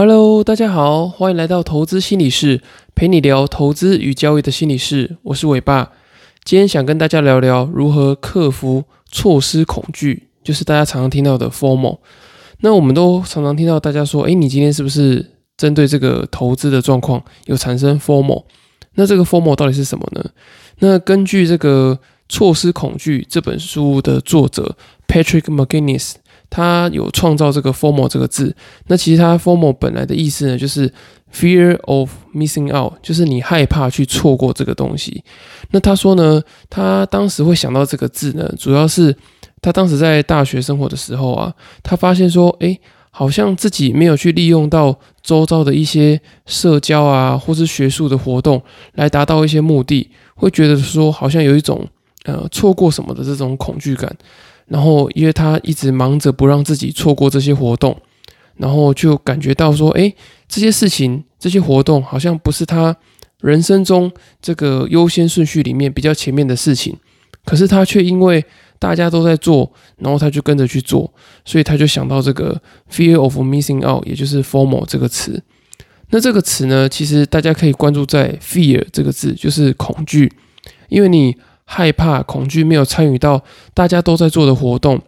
Hello，大家好，欢迎来到投资心理室，陪你聊投资与交易的心理室。我是伟爸，今天想跟大家聊聊如何克服错失恐惧，就是大家常常听到的 FOMO。那我们都常常听到大家说，诶，你今天是不是针对这个投资的状况有产生 FOMO？那这个 FOMO 到底是什么呢？那根据这个《错失恐惧》这本书的作者 Patrick McGinnis。他有创造这个 “formal” 这个字，那其实他 “formal” 本来的意思呢，就是 “fear of missing out”，就是你害怕去错过这个东西。那他说呢，他当时会想到这个字呢，主要是他当时在大学生活的时候啊，他发现说，哎，好像自己没有去利用到周遭的一些社交啊，或是学术的活动来达到一些目的，会觉得说，好像有一种呃错过什么的这种恐惧感。然后，因为他一直忙着不让自己错过这些活动，然后就感觉到说，哎，这些事情、这些活动好像不是他人生中这个优先顺序里面比较前面的事情。可是他却因为大家都在做，然后他就跟着去做，所以他就想到这个 “fear of missing out”，也就是 “formal” 这个词。那这个词呢，其实大家可以关注在 “fear” 这个字，就是恐惧，因为你。害怕、恐惧，没有参与到大家都在做的活动，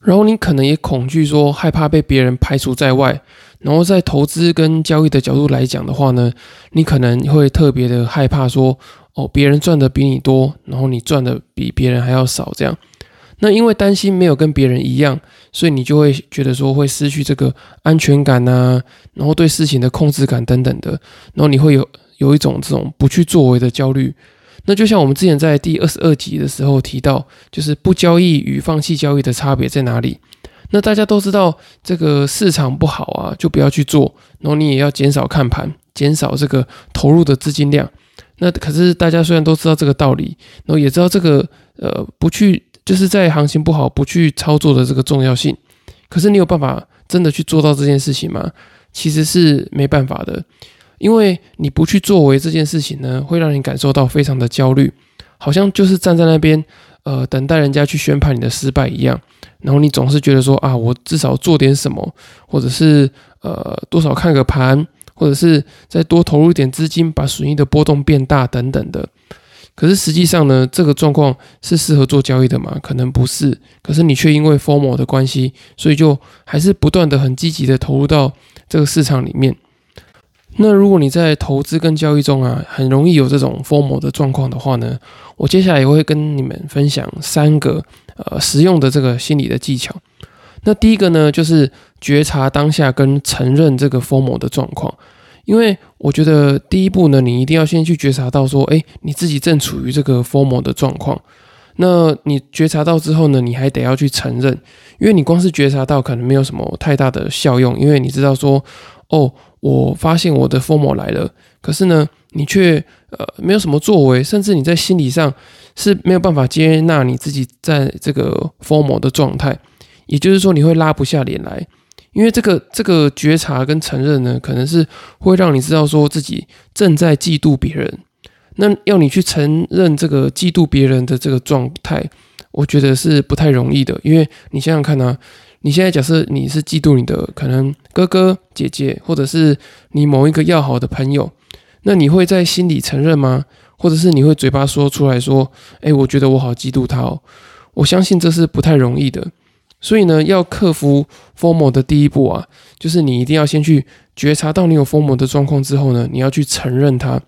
然后你可能也恐惧说害怕被别人排除在外，然后在投资跟交易的角度来讲的话呢，你可能会特别的害怕说哦，别人赚的比你多，然后你赚的比别人还要少，这样，那因为担心没有跟别人一样，所以你就会觉得说会失去这个安全感呐，然后对事情的控制感等等的，然后你会有有一种这种不去作为的焦虑。那就像我们之前在第二十二集的时候提到，就是不交易与放弃交易的差别在哪里？那大家都知道，这个市场不好啊，就不要去做，然后你也要减少看盘，减少这个投入的资金量。那可是大家虽然都知道这个道理，然后也知道这个呃不去就是在行情不好不去操作的这个重要性，可是你有办法真的去做到这件事情吗？其实是没办法的。因为你不去作为这件事情呢，会让你感受到非常的焦虑，好像就是站在那边，呃，等待人家去宣判你的失败一样。然后你总是觉得说啊，我至少做点什么，或者是呃，多少看个盘，或者是再多投入一点资金，把损益的波动变大等等的。可是实际上呢，这个状况是适合做交易的吗？可能不是。可是你却因为 FOMO 的关系，所以就还是不断的很积极的投入到这个市场里面。那如果你在投资跟交易中啊，很容易有这种 formal 的状况的话呢，我接下来也会跟你们分享三个呃实用的这个心理的技巧。那第一个呢，就是觉察当下跟承认这个 formal 的状况。因为我觉得第一步呢，你一定要先去觉察到说，哎，你自己正处于这个 formal 的状况。那你觉察到之后呢，你还得要去承认，因为你光是觉察到可能没有什么太大的效用，因为你知道说，哦。我发现我的 FOMO 来了，可是呢，你却呃没有什么作为，甚至你在心理上是没有办法接纳你自己在这个 FOMO 的状态，也就是说你会拉不下脸来，因为这个这个觉察跟承认呢，可能是会让你知道说自己正在嫉妒别人，那要你去承认这个嫉妒别人的这个状态，我觉得是不太容易的，因为你想想看呢。你现在假设你是嫉妒你的可能哥哥姐姐，或者是你某一个要好的朋友，那你会在心里承认吗？或者是你会嘴巴说出来说，哎，我觉得我好嫉妒他哦。我相信这是不太容易的。所以呢，要克服 formal 的第一步啊，就是你一定要先去觉察到你有 formal 的状况之后呢，你要去承认它。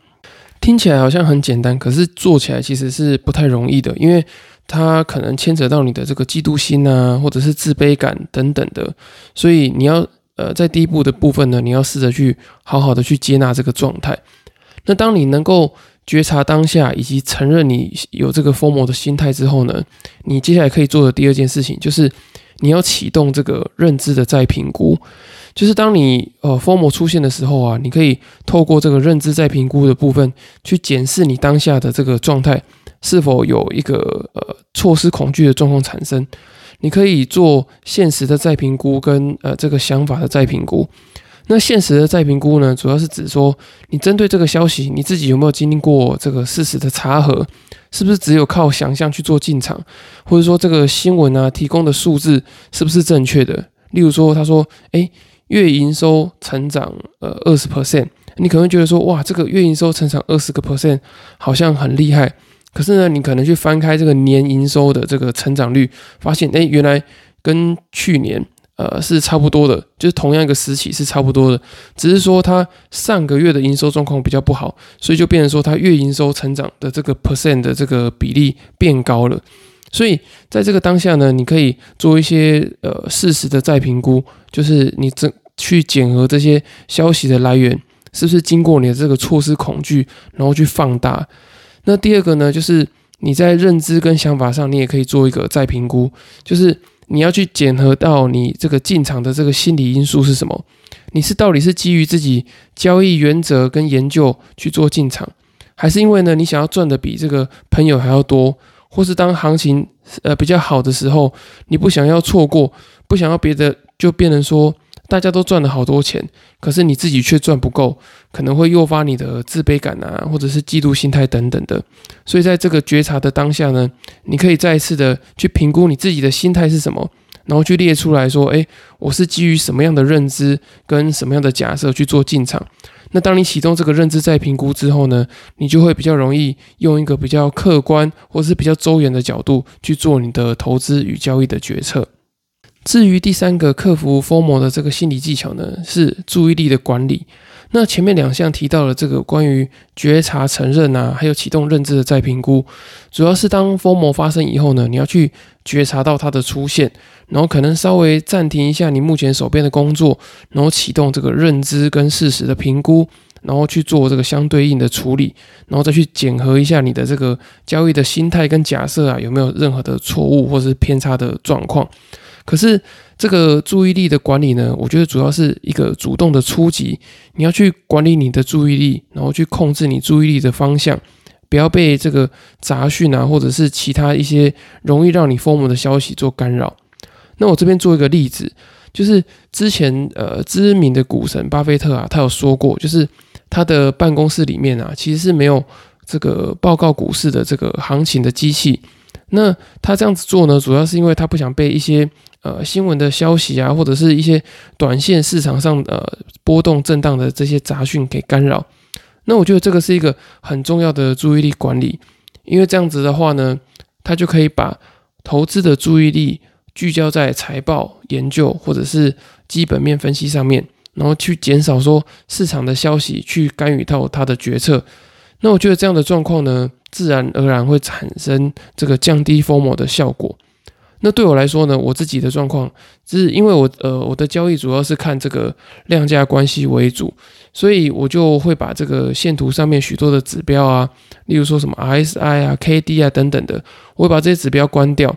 听起来好像很简单，可是做起来其实是不太容易的，因为。它可能牵扯到你的这个嫉妒心啊，或者是自卑感等等的，所以你要呃在第一步的部分呢，你要试着去好好的去接纳这个状态。那当你能够觉察当下以及承认你有这个疯魔的心态之后呢，你接下来可以做的第二件事情就是你要启动这个认知的再评估。就是当你呃疯魔出现的时候啊，你可以透过这个认知再评估的部分去检视你当下的这个状态。是否有一个呃错失恐惧的状况产生？你可以做现实的再评估跟呃这个想法的再评估。那现实的再评估呢，主要是指说你针对这个消息，你自己有没有经历过这个事实的查核？是不是只有靠想象去做进场？或者说这个新闻啊提供的数字是不是正确的？例如说他说，诶，月营收成长呃二十 percent，你可能觉得说哇，这个月营收成长二十个 percent 好像很厉害。可是呢，你可能去翻开这个年营收的这个成长率，发现哎，原来跟去年呃是差不多的，就是同样一个时期是差不多的，只是说它上个月的营收状况比较不好，所以就变成说它月营收成长的这个 percent 的这个比例变高了。所以在这个当下呢，你可以做一些呃事实的再评估，就是你这去检核这些消息的来源是不是经过你的这个措施恐惧，然后去放大。那第二个呢，就是你在认知跟想法上，你也可以做一个再评估，就是你要去检核到你这个进场的这个心理因素是什么？你是到底是基于自己交易原则跟研究去做进场，还是因为呢你想要赚的比这个朋友还要多，或是当行情呃比较好的时候，你不想要错过，不想要别的，就变成说。大家都赚了好多钱，可是你自己却赚不够，可能会诱发你的自卑感啊，或者是嫉妒心态等等的。所以在这个觉察的当下呢，你可以再一次的去评估你自己的心态是什么，然后去列出来说：，诶，我是基于什么样的认知跟什么样的假设去做进场。那当你启动这个认知再评估之后呢，你就会比较容易用一个比较客观或是比较周延的角度去做你的投资与交易的决策。至于第三个克服疯魔的这个心理技巧呢，是注意力的管理。那前面两项提到了这个关于觉察、承认啊，还有启动认知的再评估，主要是当疯魔发生以后呢，你要去觉察到它的出现，然后可能稍微暂停一下你目前手边的工作，然后启动这个认知跟事实的评估，然后去做这个相对应的处理，然后再去检核一下你的这个交易的心态跟假设啊，有没有任何的错误或是偏差的状况。可是这个注意力的管理呢，我觉得主要是一个主动的初级，你要去管理你的注意力，然后去控制你注意力的方向，不要被这个杂讯啊，或者是其他一些容易让你疯魔的消息做干扰。那我这边做一个例子，就是之前呃知名的股神巴菲特啊，他有说过，就是他的办公室里面啊，其实是没有这个报告股市的这个行情的机器。那他这样子做呢，主要是因为他不想被一些呃新闻的消息啊，或者是一些短线市场上呃波动震荡的这些杂讯给干扰。那我觉得这个是一个很重要的注意力管理，因为这样子的话呢，他就可以把投资的注意力聚焦在财报研究或者是基本面分析上面，然后去减少说市场的消息去干预到他的决策。那我觉得这样的状况呢？自然而然会产生这个降低风魔的效果。那对我来说呢，我自己的状况是因为我呃我的交易主要是看这个量价关系为主，所以我就会把这个线图上面许多的指标啊，例如说什么 RSI 啊、KD 啊等等的，我会把这些指标关掉。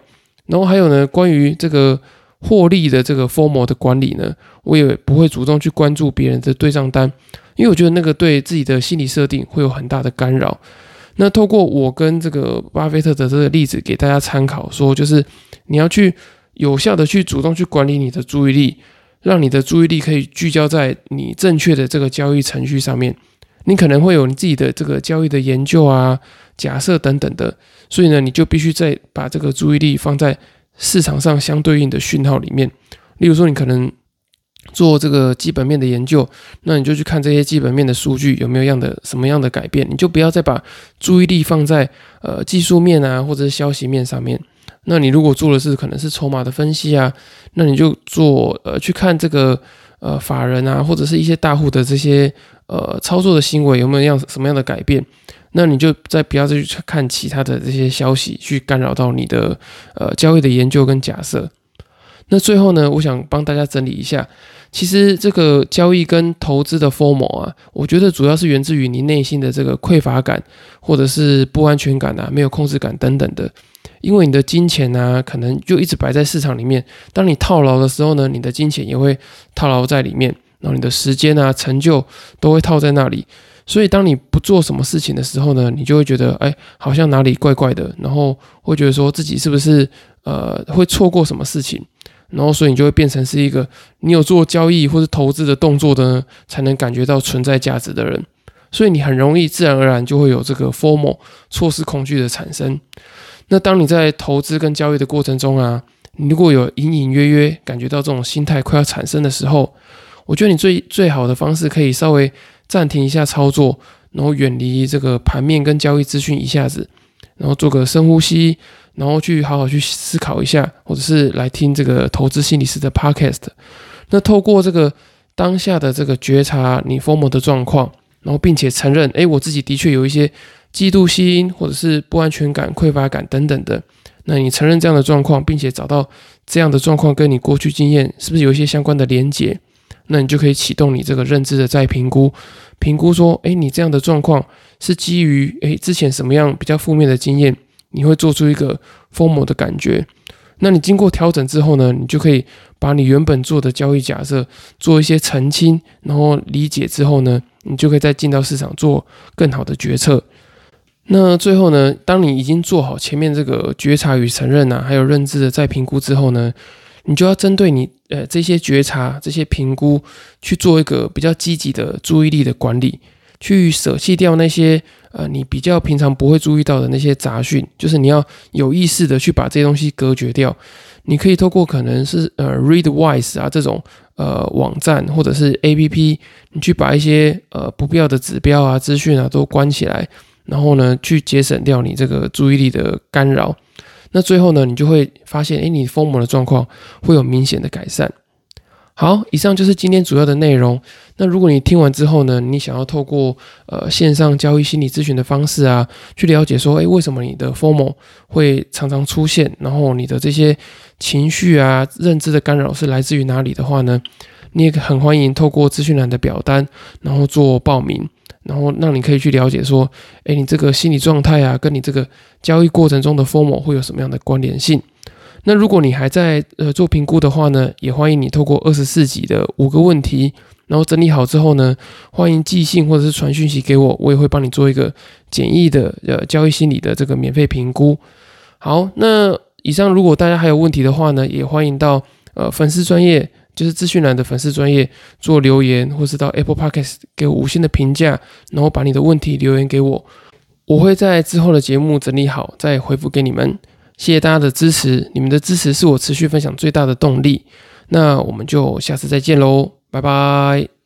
然后还有呢，关于这个获利的这个风魔的管理呢，我也不会主动去关注别人的对账单，因为我觉得那个对自己的心理设定会有很大的干扰。那透过我跟这个巴菲特的这个例子给大家参考，说就是你要去有效的去主动去管理你的注意力，让你的注意力可以聚焦在你正确的这个交易程序上面。你可能会有你自己的这个交易的研究啊、假设等等的，所以呢，你就必须再把这个注意力放在市场上相对应的讯号里面。例如说，你可能。做这个基本面的研究，那你就去看这些基本面的数据有没有样的什么样的改变，你就不要再把注意力放在呃技术面啊或者是消息面上面。那你如果做的是可能是筹码的分析啊，那你就做呃去看这个呃法人啊或者是一些大户的这些呃操作的行为有没有样什么样的改变，那你就再不要再去看其他的这些消息去干扰到你的呃交易的研究跟假设。那最后呢，我想帮大家整理一下。其实这个交易跟投资的 formal 啊，我觉得主要是源自于你内心的这个匮乏感，或者是不安全感啊，没有控制感等等的。因为你的金钱呢，可能就一直摆在市场里面。当你套牢的时候呢，你的金钱也会套牢在里面，然后你的时间啊、成就都会套在那里。所以当你不做什么事情的时候呢，你就会觉得哎，好像哪里怪怪的，然后会觉得说自己是不是呃会错过什么事情。然后，所以你就会变成是一个你有做交易或者投资的动作的呢，才能感觉到存在价值的人。所以你很容易自然而然就会有这个 formal 错失恐惧的产生。那当你在投资跟交易的过程中啊，你如果有隐隐约约感觉到这种心态快要产生的时候，我觉得你最最好的方式可以稍微暂停一下操作，然后远离这个盘面跟交易资讯一下子，然后做个深呼吸，然后去好好去思考一下，或者是来听这个投资心理师的 podcast。那透过这个当下的这个觉察你 form 的状况，然后并且承认，哎，我自己的确有一些嫉妒心，或者是不安全感、匮乏感等等的。那你承认这样的状况，并且找到这样的状况跟你过去经验是不是有一些相关的连结？那你就可以启动你这个认知的再评估，评估说，哎，你这样的状况是基于哎之前什么样比较负面的经验，你会做出一个疯魔的感觉。那你经过调整之后呢，你就可以把你原本做的交易假设做一些澄清，然后理解之后呢，你就可以再进到市场做更好的决策。那最后呢，当你已经做好前面这个觉察与承认呐，还有认知的再评估之后呢，你就要针对你呃这些觉察、这些评估去做一个比较积极的注意力的管理，去舍弃掉那些呃你比较平常不会注意到的那些杂讯，就是你要有意识的去把这些东西隔绝掉。你可以透过可能是呃 Readwise 啊这种呃网站或者是 APP，你去把一些呃不必要的指标啊、资讯啊都关起来。然后呢，去节省掉你这个注意力的干扰，那最后呢，你就会发现，哎，你疯魔的状况会有明显的改善。好，以上就是今天主要的内容。那如果你听完之后呢，你想要透过呃线上交易心理咨询的方式啊，去了解说，哎，为什么你的疯魔会常常出现，然后你的这些情绪啊、认知的干扰是来自于哪里的话呢，你也很欢迎透过资讯栏的表单，然后做报名。然后让你可以去了解说，哎，你这个心理状态啊，跟你这个交易过程中的疯魔会有什么样的关联性？那如果你还在呃做评估的话呢，也欢迎你透过二十四集的五个问题，然后整理好之后呢，欢迎寄信或者是传讯息给我，我也会帮你做一个简易的呃交易心理的这个免费评估。好，那以上如果大家还有问题的话呢，也欢迎到呃粉丝专业。就是资讯栏的粉丝专业做留言，或是到 Apple Podcast 给我五星的评价，然后把你的问题留言给我，我会在之后的节目整理好再回复给你们。谢谢大家的支持，你们的支持是我持续分享最大的动力。那我们就下次再见喽，拜拜。